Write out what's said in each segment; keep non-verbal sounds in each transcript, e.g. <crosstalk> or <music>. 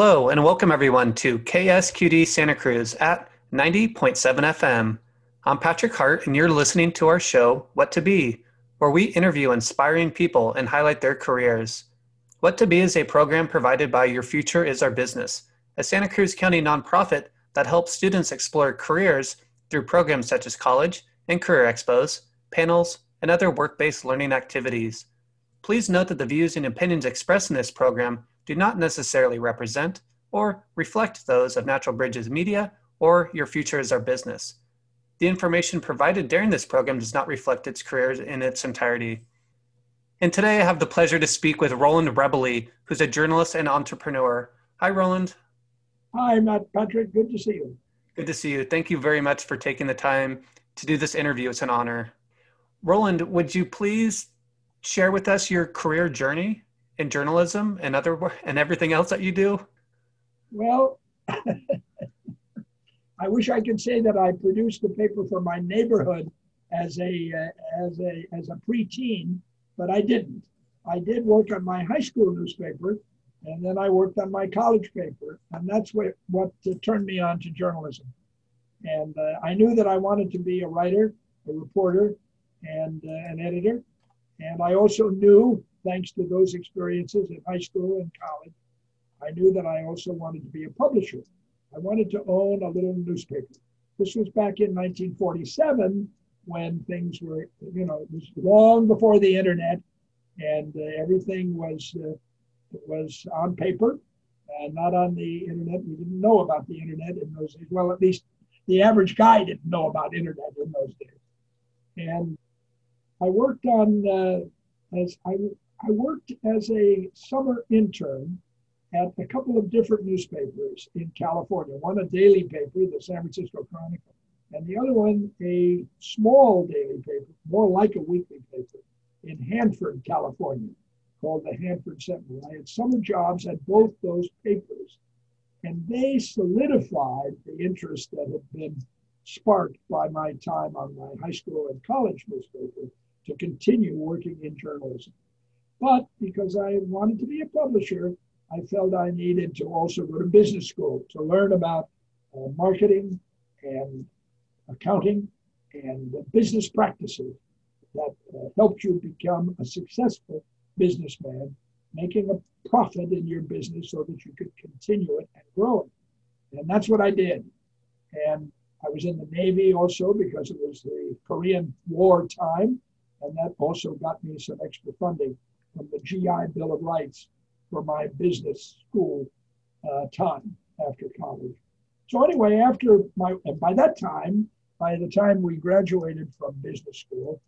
Hello, and welcome everyone to KSQD Santa Cruz at 90.7 FM. I'm Patrick Hart, and you're listening to our show, What to Be, where we interview inspiring people and highlight their careers. What to Be is a program provided by Your Future is Our Business, a Santa Cruz County nonprofit that helps students explore careers through programs such as college and career expos, panels, and other work based learning activities. Please note that the views and opinions expressed in this program do not necessarily represent or reflect those of Natural Bridges Media or Your Future is Our Business. The information provided during this program does not reflect its career in its entirety. And today I have the pleasure to speak with Rowland Rebele, who's a journalist and entrepreneur. Hi, Rowland. Hi, Matt Patrick. Good to see you. Good to see you. Thank you very much for taking the time to do this interview. It's an honor. Rowland, would you please share with us your career journey in journalism and other <laughs> and everything else that you do? Well, <laughs> I wish I could say that I produced the paper for my neighborhood as a uh, as a as a preteen, but I didn't. I did work on my high school newspaper, and then I worked on my college paper, and that's what what uh, turned me on to journalism. And uh, I knew that I wanted to be a writer, a reporter, and uh, an editor. And I also knew, thanks to those experiences in high school and college, I knew that I also wanted to be a publisher. I wanted to own a little newspaper. This was back in 1947 when things were, you know, it was long before the internet, and uh, everything was uh, was on paper, and not on the internet. We didn't know about the internet in those days. Well, at least the average guy didn't know about internet in those days. And I worked on uh, as I I worked as a summer intern at a couple of different newspapers in California. One a daily paper, the San Francisco Chronicle, and the other one a small daily paper, more like a weekly paper, in Hanford, California, called the Hanford Sentinel. I had summer jobs at both those papers, and they solidified the interest that had been sparked by my time on my high school and college newspaper to continue working in journalism. But because I wanted to be a publisher, I felt I needed to also go to business school to learn about uh, marketing and accounting and business practices that uh, helped you become a successful businessman, making a profit in your business so that you could continue it and grow it. And that's what I did. And I was in the Navy also because it was the Korean War time. And that also got me some extra funding from the GI Bill of Rights for my business school uh, time after college. So anyway, after my and by that time, by the time we graduated from business school,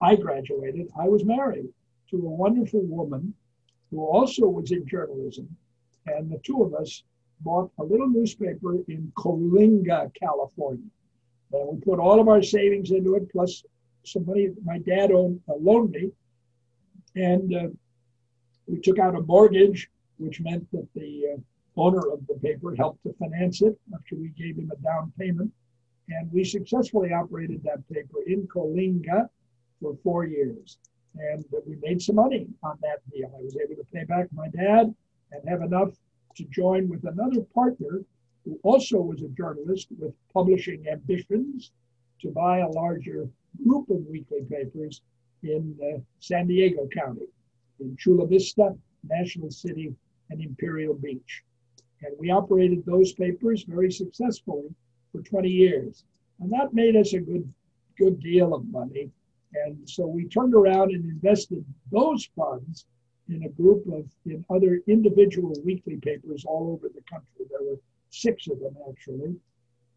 I graduated. I was married to a wonderful woman who also was in journalism, and the two of us bought a little newspaper in Coalinga, California. And we put all of our savings into it, plus some money my dad owned, uh, loaned me. And uh, we took out a mortgage, which meant that the uh, owner of the paper helped to finance it after we gave him a down payment. And we successfully operated that paper in Coalinga for four years. And we made some money on that deal. I was able to pay back my dad and have enough to join with another partner who also was a journalist with publishing ambitions to buy a larger group of weekly papers in uh, San Diego County in Chula Vista, National City, and Imperial Beach. And we operated those papers very successfully for 20 years. And that made us a good, good deal of money. And so we turned around and invested those funds in a group of in other individual weekly papers all over the country. There were six of them actually.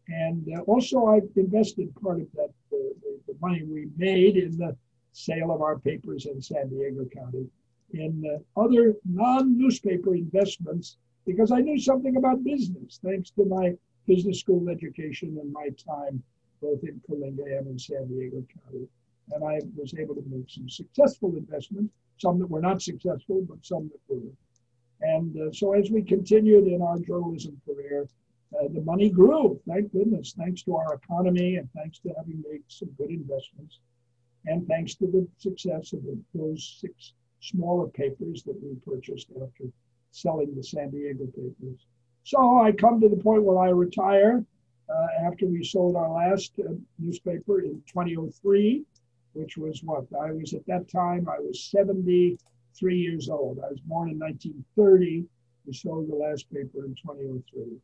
And uh, also I invested part of that, uh, the, the money we made in the sale of our papers in San Diego County in uh, other non-newspaper investments because I knew something about business thanks to my business school education and my time both in Coalinga and in San Diego County. And I was able to make some successful investments, some that were not successful, but some that were. And uh, so as we continued in our journalism career, uh, the money grew, thank goodness, thanks to our economy and thanks to having made some good investments and thanks to the success of the, those six smaller papers that we purchased after selling the San Diego papers. So I come to the point where I retire uh, after we sold our last uh, newspaper in 2003, which was what? I was at that time, I was 73 years old. I was born in 1930. We sold the last paper in 2003.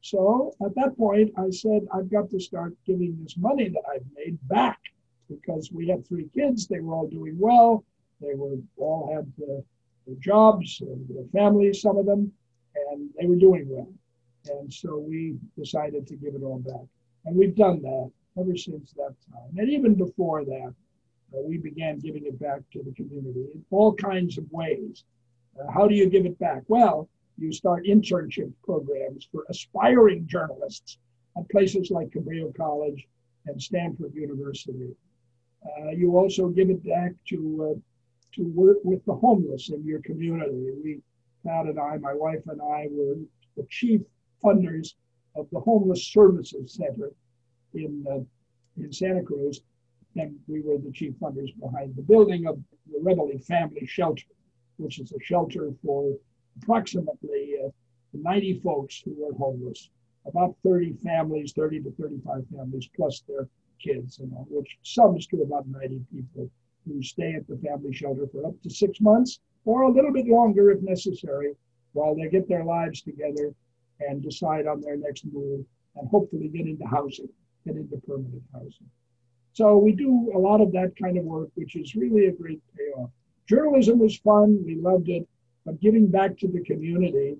So at that point, I said, I've got to start giving this money that I've made back because we had three kids. They were all doing well. They were all had their jobs and their families, some of them, and they were doing well. And so we decided to give it all back. And we've done that ever since that time. And even before that, uh, we began giving it back to the community in all kinds of ways. Uh, how do you give it back? Well, you start internship programs for aspiring journalists at places like Cabrillo College and Stanford University. Uh, you also give it back to uh, to work with the homeless in your community. We, Pat and I, my wife and I, were the chief funders of the Homeless Services Center in uh, in Santa Cruz, and we were the chief funders behind the building of the Rebele Family Shelter, which is a shelter for approximately uh, 90 folks who are homeless, about 30 families, 30 to 35 families, plus their kids, which sums to about 90 people who stay at the family shelter for up to six months or a little bit longer if necessary while they get their lives together and decide on their next move and hopefully get into housing, get into permanent housing. So we do a lot of that kind of work, which is really a great payoff. Journalism was fun. We loved it but giving back to the community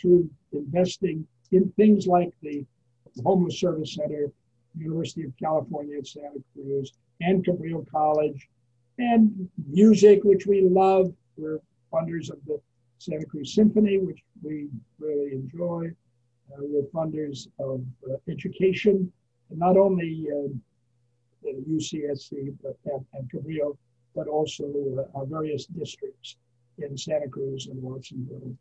through investing in things like the Homeless Service Center, University of California at Santa Cruz, and Cabrillo College, and music, which we love. We're funders of the Santa Cruz Symphony, which we really enjoy. Uh, we're funders of uh, education, not only uh, UCSC but, and, and Cabrillo, but also uh, our various districts in Santa Cruz and Watsonville.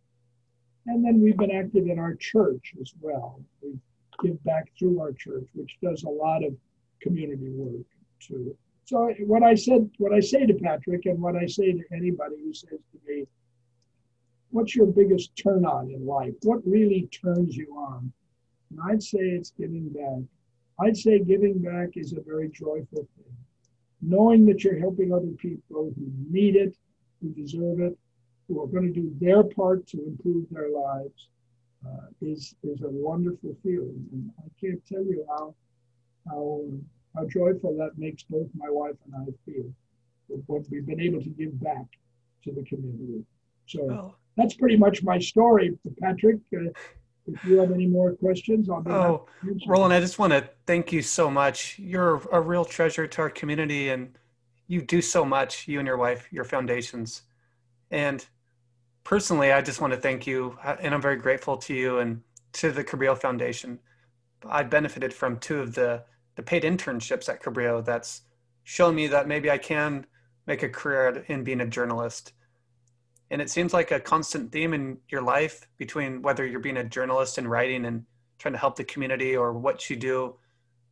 And then we've been active in our church as well. We give back through our church, which does a lot of community work too. So what I said, what I say to Patrick, and what I say to anybody who says to me, "What's your biggest turn on in life? What really turns you on?" And I'd say it's giving back. I'd say giving back is a very joyful thing. Knowing that you're helping other people who need it, who deserve it, who are going to do their part to improve their lives uh, is is a wonderful feeling, and I can't tell you how how how joyful that makes both my wife and I feel with what we've been able to give back to the community. So oh. that's pretty much my story, Patrick. Uh, if you have any more questions, I'll be Oh, Rowland, I just want to thank you so much. You're a real treasure to our community, and you do so much. You and your wife, your foundations, and personally, I just want to thank you, uh, and I'm very grateful to you and to the Cabrillo Foundation. I benefited from two of the the paid internships at Cabrillo. That's shown me that maybe I can make a career in being a journalist. And it seems like a constant theme in your life between whether you're being a journalist and writing and trying to help the community or what you do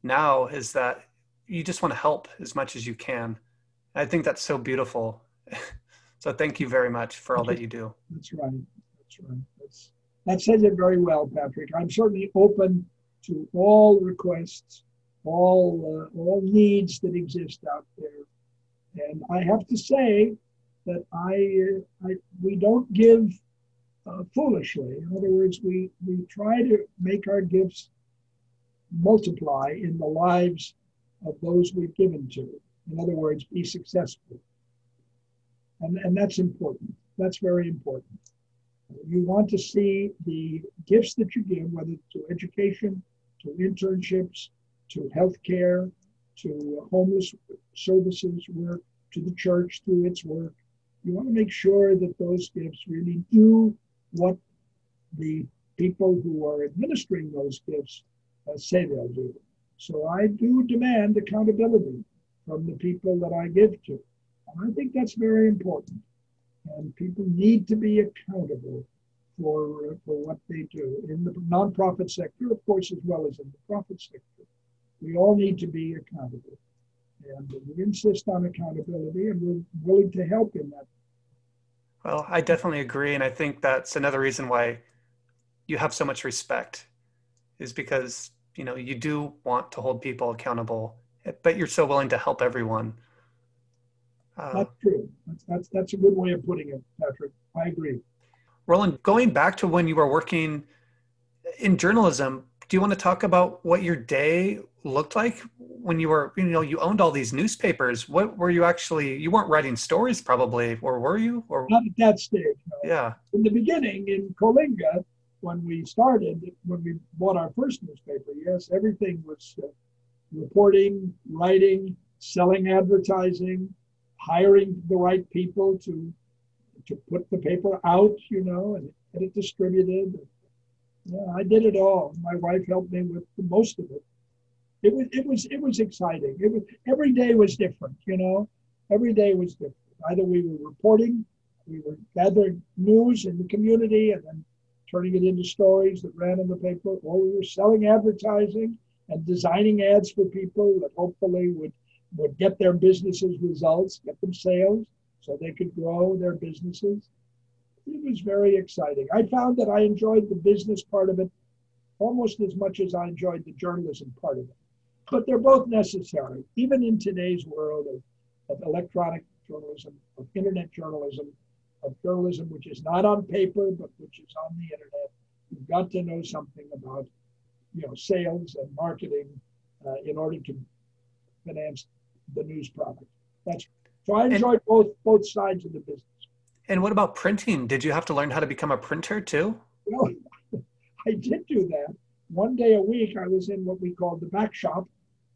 now is that you just want to help as much as you can. I think that's so beautiful. <laughs> So thank you very much for all that you do. That's right. That's right. That's, that says it very well, Patrick. I'm certainly open to all requests, all uh, all needs that exist out there, and I have to say that I, uh, I we don't give uh, foolishly. In other words, we we try to make our gifts multiply in the lives of those we've given to. In other words, be successful. And, and that's important. That's very important. You want to see the gifts that you give, whether to education, to internships, to healthcare, to homeless services work, to the church through its work. You want to make sure that those gifts really do what the people who are administering those gifts uh, say they'll do. So I do demand accountability from the people that I give to. I think that's very important. And people need to be accountable for, for what they do in the nonprofit sector, of course, as well as in the profit sector. We all need to be accountable. And we insist on accountability and we're willing to help in that. Well, I definitely agree. And I think that's another reason why you have so much respect is because, you know, you do want to hold people accountable, but you're so willing to help everyone. Uh, that's true. That's, that's, that's a good way of putting it, Patrick. I agree. Rowland, going back to when you were working in journalism, do you want to talk about what your day looked like when you were, you know, you owned all these newspapers? What were you actually, you weren't writing stories probably, or were you? Or Not at that stage. No. Yeah. In the beginning in Coalinga, when we started, when we bought our first newspaper, yes, everything was uh, reporting, writing, selling advertising, hiring the right people to to put the paper out, you know, and get it distributed. Yeah, I did it all. My wife helped me with most of it. It was it was it was exciting. It was every day was different, you know. Every day was different. Either we were reporting, we were gathering news in the community and then turning it into stories that ran in the paper, or we were selling advertising and designing ads for people that hopefully would would get their businesses results, get them sales so they could grow their businesses. It was very exciting. I found that I enjoyed the business part of it almost as much as I enjoyed the journalism part of it. But they're both necessary, even in today's world of, of electronic journalism, of internet journalism, of journalism which is not on paper but which is on the internet. You've got to know something about, you know, sales and marketing uh, in order to finance the news product. That's so I enjoyed and, both both sides of the business. And what about printing? Did you have to learn how to become a printer too? Well, <laughs> I did do that. One day a week, I was in what we called the back shop,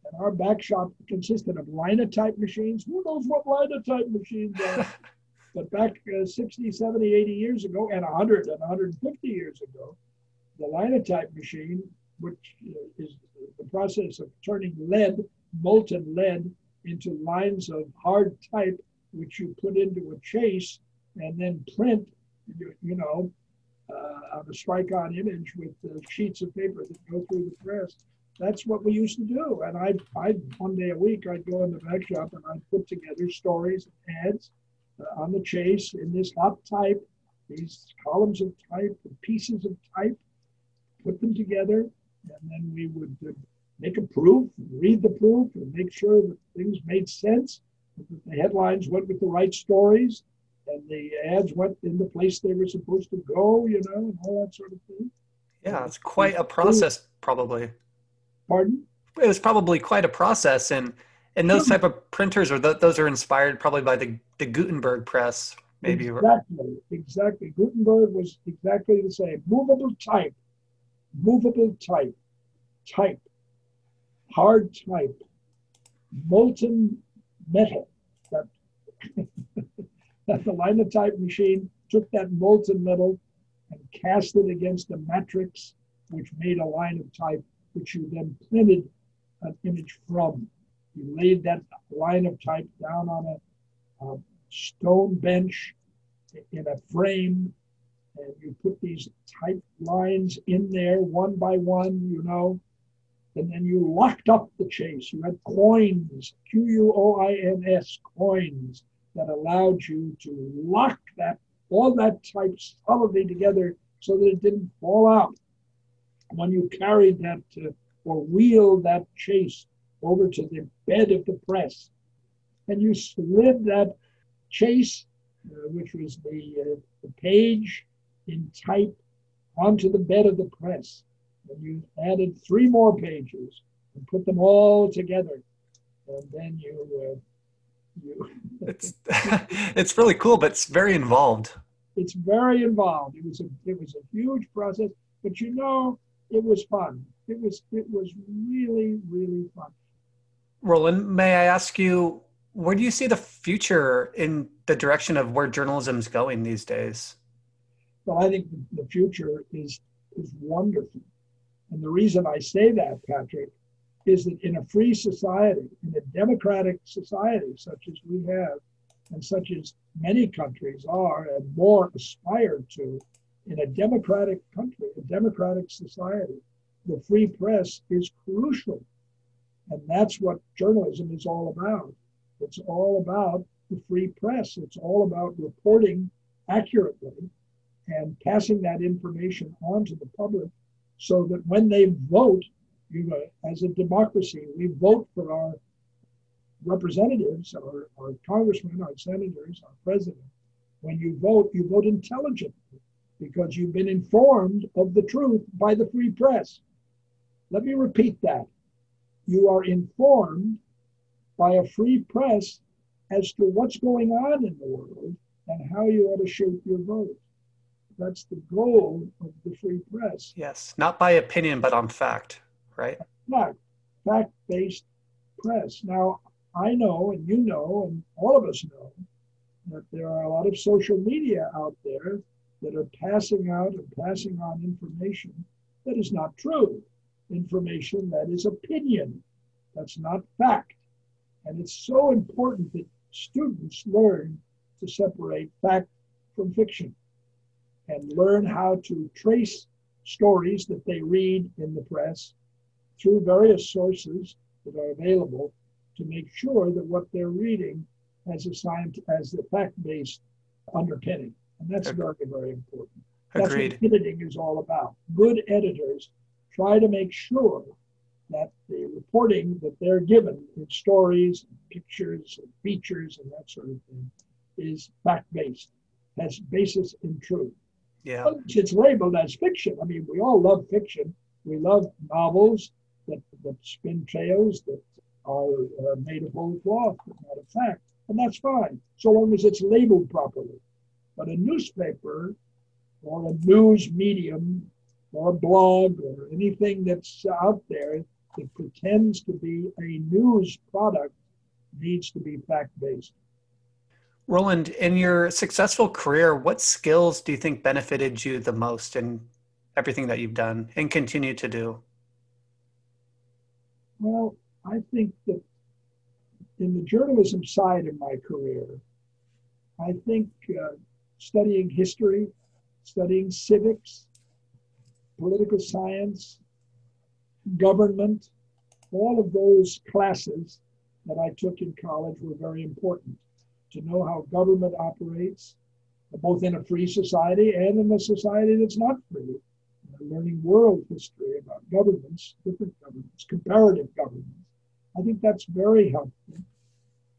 and our back shop consisted of linotype machines. Who knows what linotype machines are? <laughs> but back uh, 60, 70, 80 years ago, and 100 and 150 years ago, the linotype machine, which uh, is the process of turning lead, molten lead, into lines of hard type, which you put into a chase and then print, you, you know, uh, on a strike-on image with uh, sheets of paper that go through the press. That's what we used to do. And I, I one day a week, I'd go in the back shop and I'd put together stories and ads uh, on the chase in this hot type, these columns of type, pieces of type, put them together, and then we would uh, make a proof, read the proof, and make sure that things made sense, that the headlines went with the right stories, and the ads went in the place they were supposed to go, you know, and all that sort of thing. Yeah, it's quite a process, probably. Pardon? It was probably quite a process, and and those type of printers are th- those are inspired probably by the the Gutenberg press, maybe. Exactly, exactly. Gutenberg was exactly the same. Movable type, movable type, type hard type, molten metal. That, <laughs> that the linotype machine took that molten metal and cast it against a matrix, which made a line of type, which you then printed an image from. You laid that line of type down on a, a stone bench in a frame, and you put these type lines in there one by one, you know, and then you locked up the chase. You had quoins, Q U O I N S, quoins that allowed you to lock that all that type solidly together so that it didn't fall out. When you carried that uh, or wheeled that chase over to the bed of the press, and you slid that chase, uh, which was the, uh, the page in type, onto the bed of the press and you added three more pages and put them all together, and then you. Uh, you <laughs> it's <laughs> it's really cool, but it's very involved. It's very involved. It was a it was a huge process, but you know it was fun. It was it was really really fun. Rowland, may I ask you, where do you see the future in the direction of where journalism is going these days? Well, I think the future is is wonderful. And the reason I say that, Patrick, is that in a free society, in a democratic society such as we have, and such as many countries are and more aspire to, in a democratic country, a democratic society, the free press is crucial. And that's what journalism is all about. It's all about the free press. It's all about reporting accurately and passing that information on to the public so that when they vote, you know, as a democracy, we vote for our representatives, our, our congressmen, our senators, our president. When you vote, you vote intelligently because you've been informed of the truth by the free press. Let me repeat that. You are informed by a free press as to what's going on in the world and how you ought to shape your vote. That's the goal of the free press. Yes, not by opinion, but on fact, right? Fact, fact based press. Now, I know, and you know, and all of us know, that there are a lot of social media out there that are passing out and passing on information that is not true, information that is opinion, that's not fact. And it's so important that students learn to separate fact from fiction and learn how to trace stories that they read in the press through various sources that are available to make sure that what they're reading has a science as a fact-based underpinning. And that's very, very important. That's Agreed. what editing is all about. Good editors try to make sure that the reporting that they're given in stories, and pictures, and features, and that sort of thing is fact-based, has basis in truth. Yeah. It's labeled as fiction. I mean, we all love fiction. We love novels that, that spin tales that are uh, made of whole cloth, but not of fact. And that's fine, so long as it's labeled properly. But a newspaper or a news medium or a blog or anything that's out there that pretends to be a news product needs to be fact based. Rowland, in your successful career, what skills do you think benefited you the most in everything that you've done and continue to do? Well, I think that in the journalism side of my career, I think uh, studying history, studying civics, political science, government, all of those classes that I took in college were very important to know how government operates, both in a free society and in a society that's not free. learning world history about governments, different governments, comparative governments. I think that's very helpful.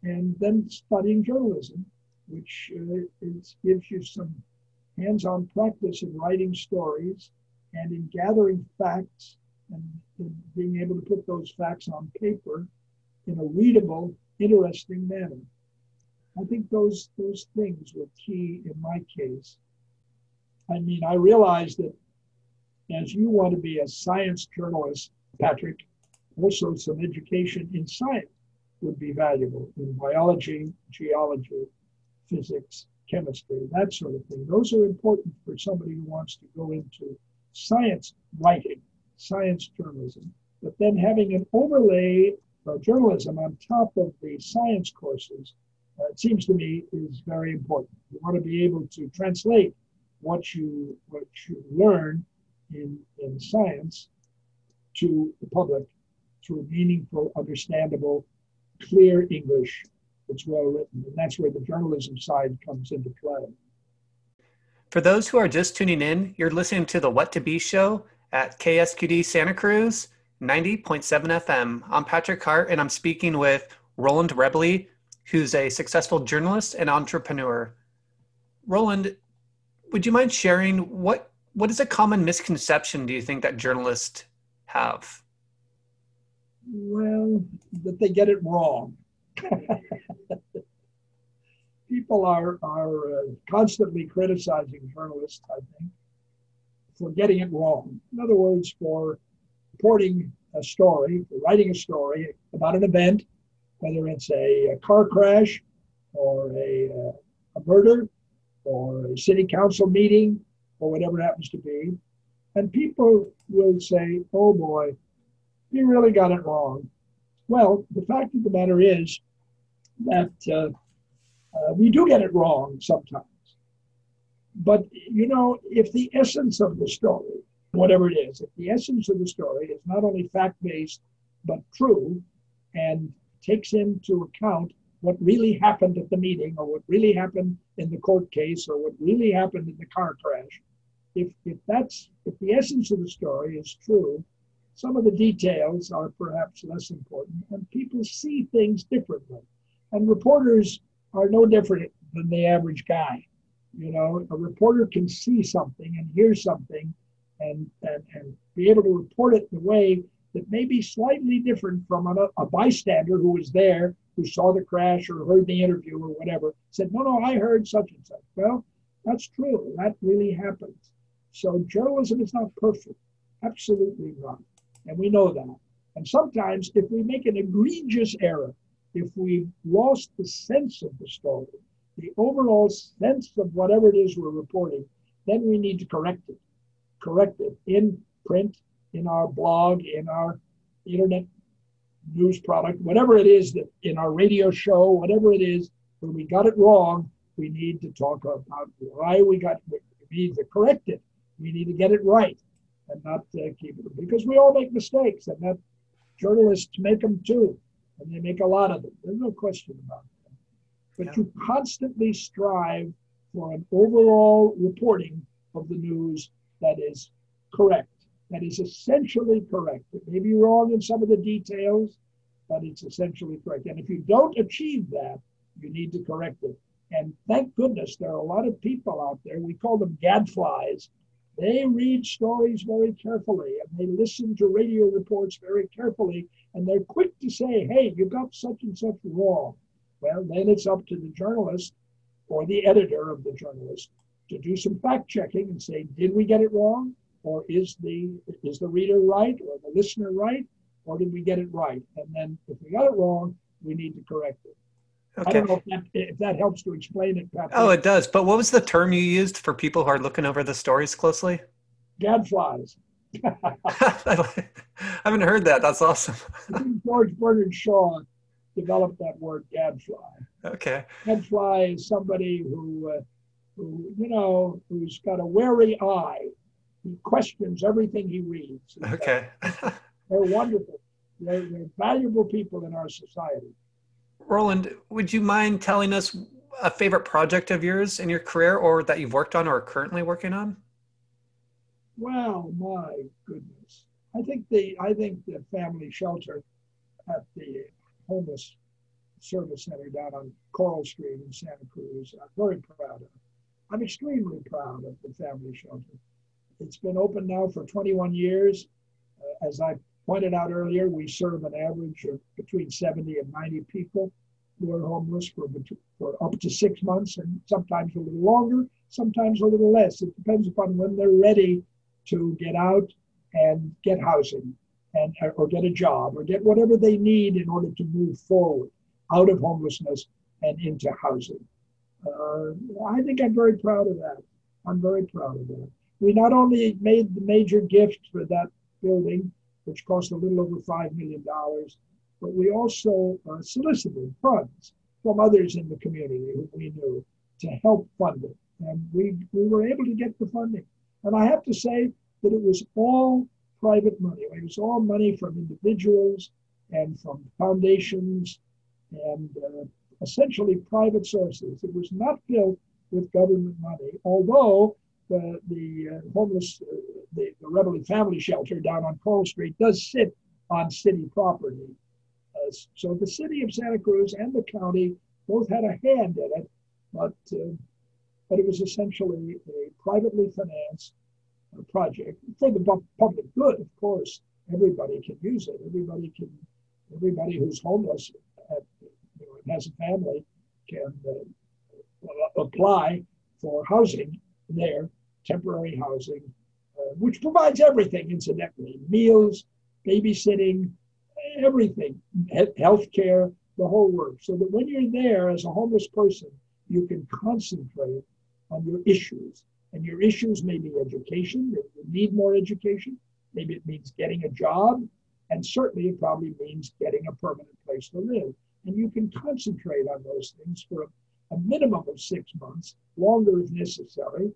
And then studying journalism, which uh, is, gives you some hands on practice in writing stories and in gathering facts and, and being able to put those facts on paper in a readable, interesting manner. I think those those things were key in my case. I mean, I realized that as you want to be a science journalist, Patrick, also some education in science would be valuable in biology, geology, physics, chemistry, that sort of thing. Those are important for somebody who wants to go into science writing, science journalism, but then having an overlay of journalism on top of the science courses Uh, it seems to me is very important. You want to be able to translate what you what you learn in in science to the public through meaningful, understandable, clear English that's well written, and that's where the journalism side comes into play. For those who are just tuning in, you're listening to the What to Be show at KSQD Santa Cruz 90.7 FM. I'm Patrick Hart, and I'm speaking with Rowland Rebele, who's a successful journalist and entrepreneur. Rowland, would you mind sharing what what is a common misconception do you think that journalists have? Well, that they get it wrong. <laughs> People are are uh, constantly criticizing journalists, I think, for getting it wrong. In other words, for reporting a story, writing a story about an event whether it's a, a car crash or a, uh, a murder or a city council meeting or whatever happens to be. And people will say, oh boy, you really got it wrong. Well, the fact of the matter is that uh, uh, we do get it wrong sometimes. But, you know, if the essence of the story, whatever it is, if the essence of the story is not only fact based, but true, and takes into account what really happened at the meeting or what really happened in the court case or what really happened in the car crash. If, if that's if the essence of the story is true, some of the details are perhaps less important and people see things differently. And reporters are no different than the average guy. You know, a reporter can see something and hear something and, and, and be able to report it in a way that may be slightly different from a, a bystander who was there who saw the crash or heard the interview or whatever, said, no, no, I heard such and such. Well, that's true. That really happens. So journalism is not perfect. Absolutely not. And we know that. And sometimes if we make an egregious error, if we've lost the sense of the story, the overall sense of whatever it is we're reporting, then we need to correct it. Correct it in print, in our blog, in our internet news product, whatever it is that in our radio show, whatever it is, when we got it wrong, we need to talk about why we got we need to correct it. We need to get it right and not uh, keep it because we all make mistakes and that journalists make them too and they make a lot of them. There's no question about that. But yeah. you constantly strive for an overall reporting of the news that is correct that is essentially correct. It may be wrong in some of the details, but it's essentially correct. And if you don't achieve that, you need to correct it. And thank goodness there are a lot of people out there, we call them gadflies. They read stories very carefully and they listen to radio reports very carefully, and they're quick to say, hey, you got such and such wrong. Well, then it's up to the journalist or the editor of the journalist to do some fact checking and say, did we get it wrong? Or is the is the reader right or the listener right or did we get it right? And then if we got it wrong we need to correct it. Okay. i don't know if that, if that helps to explain it Patrick. oh it does. But what was the term you used for people who are looking over the stories closely? Gadflies. <laughs> I haven't heard that. That's awesome. George bernard shaw developed that word gadfly. Okay. Gadfly is somebody who uh, who you know who's got a wary eye he questions everything he reads. Okay. <laughs> they're wonderful. They're, they're valuable people in our society. Rowland, would you mind telling us a favorite project of yours in your career or that you've worked on or are currently working on? Well, my goodness. I think the I think the family shelter at the homeless service center down on Coral Street in Santa Cruz, I'm very proud of. I'm extremely proud of the family shelter. It's been open now for 21 years. Uh, as I pointed out earlier, we serve an average of between 70 and 90 people who are homeless for, for up to six months and sometimes a little longer, sometimes a little less. It depends upon when they're ready to get out and get housing and or get a job or get whatever they need in order to move forward out of homelessness and into housing. Uh, I think I'm very proud of that. I'm very proud of that we not only made the major gift for that building, which cost a little over $5 million, but we also uh, solicited funds from others in the community who we knew to help fund it. And we, we were able to get the funding. And I have to say that it was all private money. It was all money from individuals and from foundations and uh, essentially private sources. It was not built with government money, although the, uh, homeless, uh, the, the Rebele Family Shelter down on Coral Street does sit on city property. Uh, so the city of Santa Cruz and the county both had a hand in it, but uh, but it was essentially a privately financed uh, project for the public good. Of course, everybody can use it. Everybody can. Everybody who's homeless at, you know, has a family can uh, apply for housing there temporary housing, uh, which provides everything, incidentally meals, babysitting, everything, health care, the whole works. So that when you're there as a homeless person, you can concentrate on your issues. And your issues may be education, you need more education. Maybe it means getting a job. And certainly it probably means getting a permanent place to live. And you can concentrate on those things for a, a minimum of six months, longer if necessary,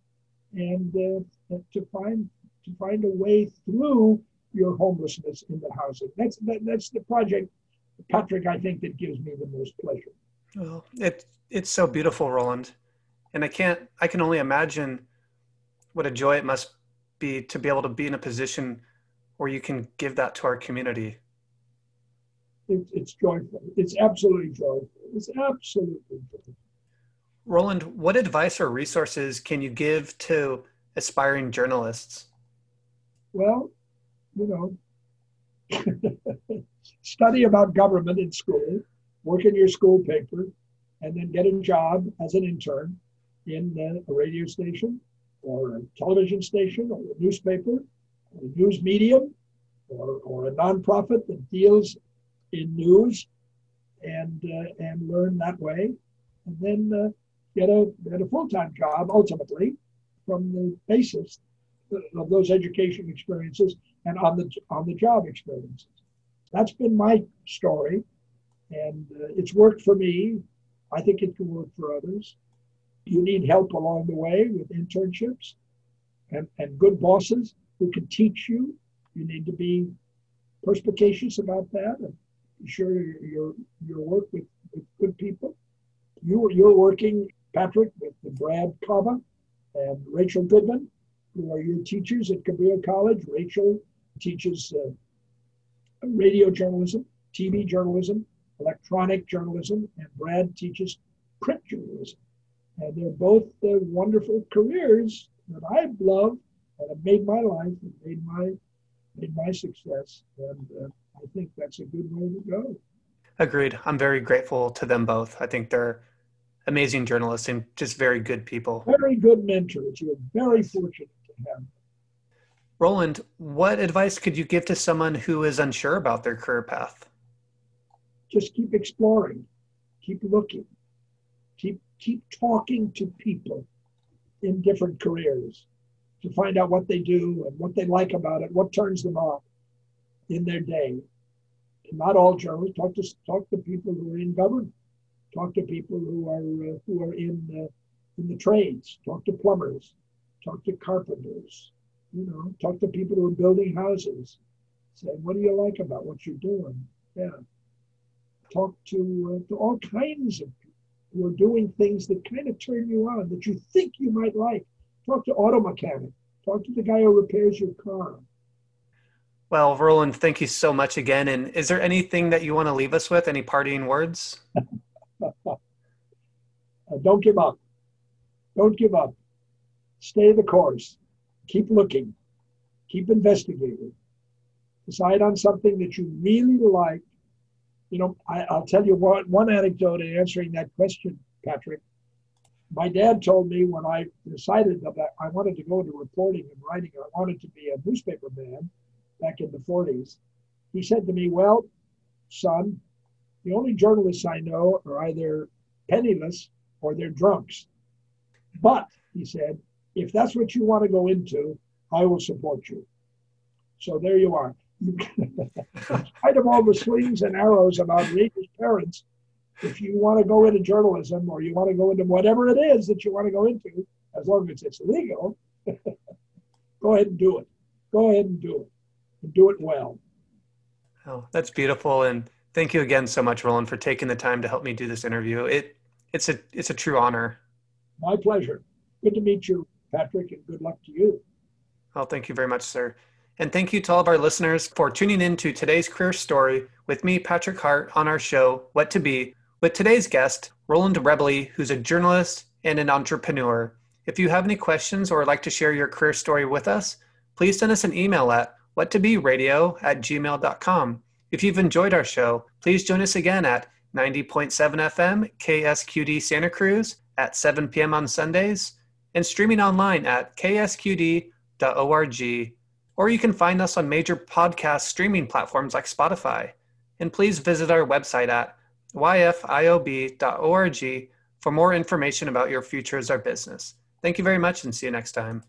and uh, to find to find a way through your homelessness in the housing. That's that, that's the project, Patrick. I think that gives me the most pleasure. Well, it, it's so beautiful, Rowland. And I can't, I can only imagine what a joy it must be to be able to be in a position where you can give that to our community. It, it's joyful. It's absolutely joyful. It's absolutely joyful. Rowland, what advice or resources can you give to aspiring journalists? Well, you know, <laughs> study about government in school, work in your school paper, and then get a job as an intern in a radio station or a television station or a newspaper, or a news medium, or, or a nonprofit that deals in news and uh, and learn that way, and then uh, get a get a full time job ultimately from the basis of those education experiences and on the on the job experiences. That's been my story, and uh, it's worked for me. I think it can work for others. You need help along the way with internships and, and good bosses who can teach you. You need to be perspicacious about that and sure your your work with, with good people. You you're working, Patrick, with Brad Kava and Rachel Goodman, who are your teachers at Cabrillo College. Rachel teaches uh, radio journalism, TV journalism, electronic journalism, and Brad teaches print journalism. And they're both uh, wonderful careers that I've loved and have made my life and made my made my success. And uh, I think that's a good way to go. Agreed. I'm very grateful to them both. I think they're amazing journalists and just very good people. Very good mentors. You're very fortunate to have. Rowland, what advice could you give to someone who is unsure about their career path? Just keep exploring, keep looking, keep keep talking to people in different careers to find out what they do and what they like about it, what turns them off in their day. And not all journalists. Talk to talk to people who are in government. Talk to people who are uh, who are in in the trades. Talk to plumbers. Talk to carpenters. You know, talk to people who are building houses. Say, what do you like about what you're doing? Yeah. Talk to uh, to all kinds of people who are doing things that kind of turn you on that you think you might like. Talk to auto mechanic. Talk to the guy who repairs your car. Well, Rowland, thank you so much again. And is there anything that you want to leave us with? Any parting words? <laughs> uh, don't give up. Don't give up. Stay the course. Keep looking. Keep investigating. Decide on something that you really like. You know, I, will tell you one, one anecdote in answering that question, Patrick. My dad told me when I decided that I wanted to go into reporting and writing, I wanted to be a newspaper man back in the 40s. He said to me, Well, son, the only journalists I know are either penniless or they're drunks. But, he said, if that's what you want to go into, I will support you. So there you are. in spite of all the slings and arrows about Regan's parents, if you want to go into journalism or you want to go into whatever it is that you want to go into, as long as it's legal, <laughs> go ahead and do it. Go ahead and do it. And do it well. Oh, that's beautiful. And Thank you again so much, Rowland, for taking the time to help me do this interview. It it's a it's a true honor. My pleasure. Good to meet you, Patrick, and good luck to you. Well, thank you very much, sir. And thank you to all of our listeners for tuning in to today's career story with me, Patrick Hart, on our show, What to Be, with today's guest, Rowland Rebele, who's a journalist and an entrepreneur. If you have any questions or would like to share your career story with us, please send us an email at whattoberadio at gmail.com. If you've enjoyed our show, please join us again at 90.7 FM KSQD Santa Cruz at 7 p.m. on Sundays and streaming online at ksqd.org. Or you can find us on major podcast streaming platforms like Spotify. And please visit our website at yfiob.org for more information about your future as our business. Thank you very much and see you next time.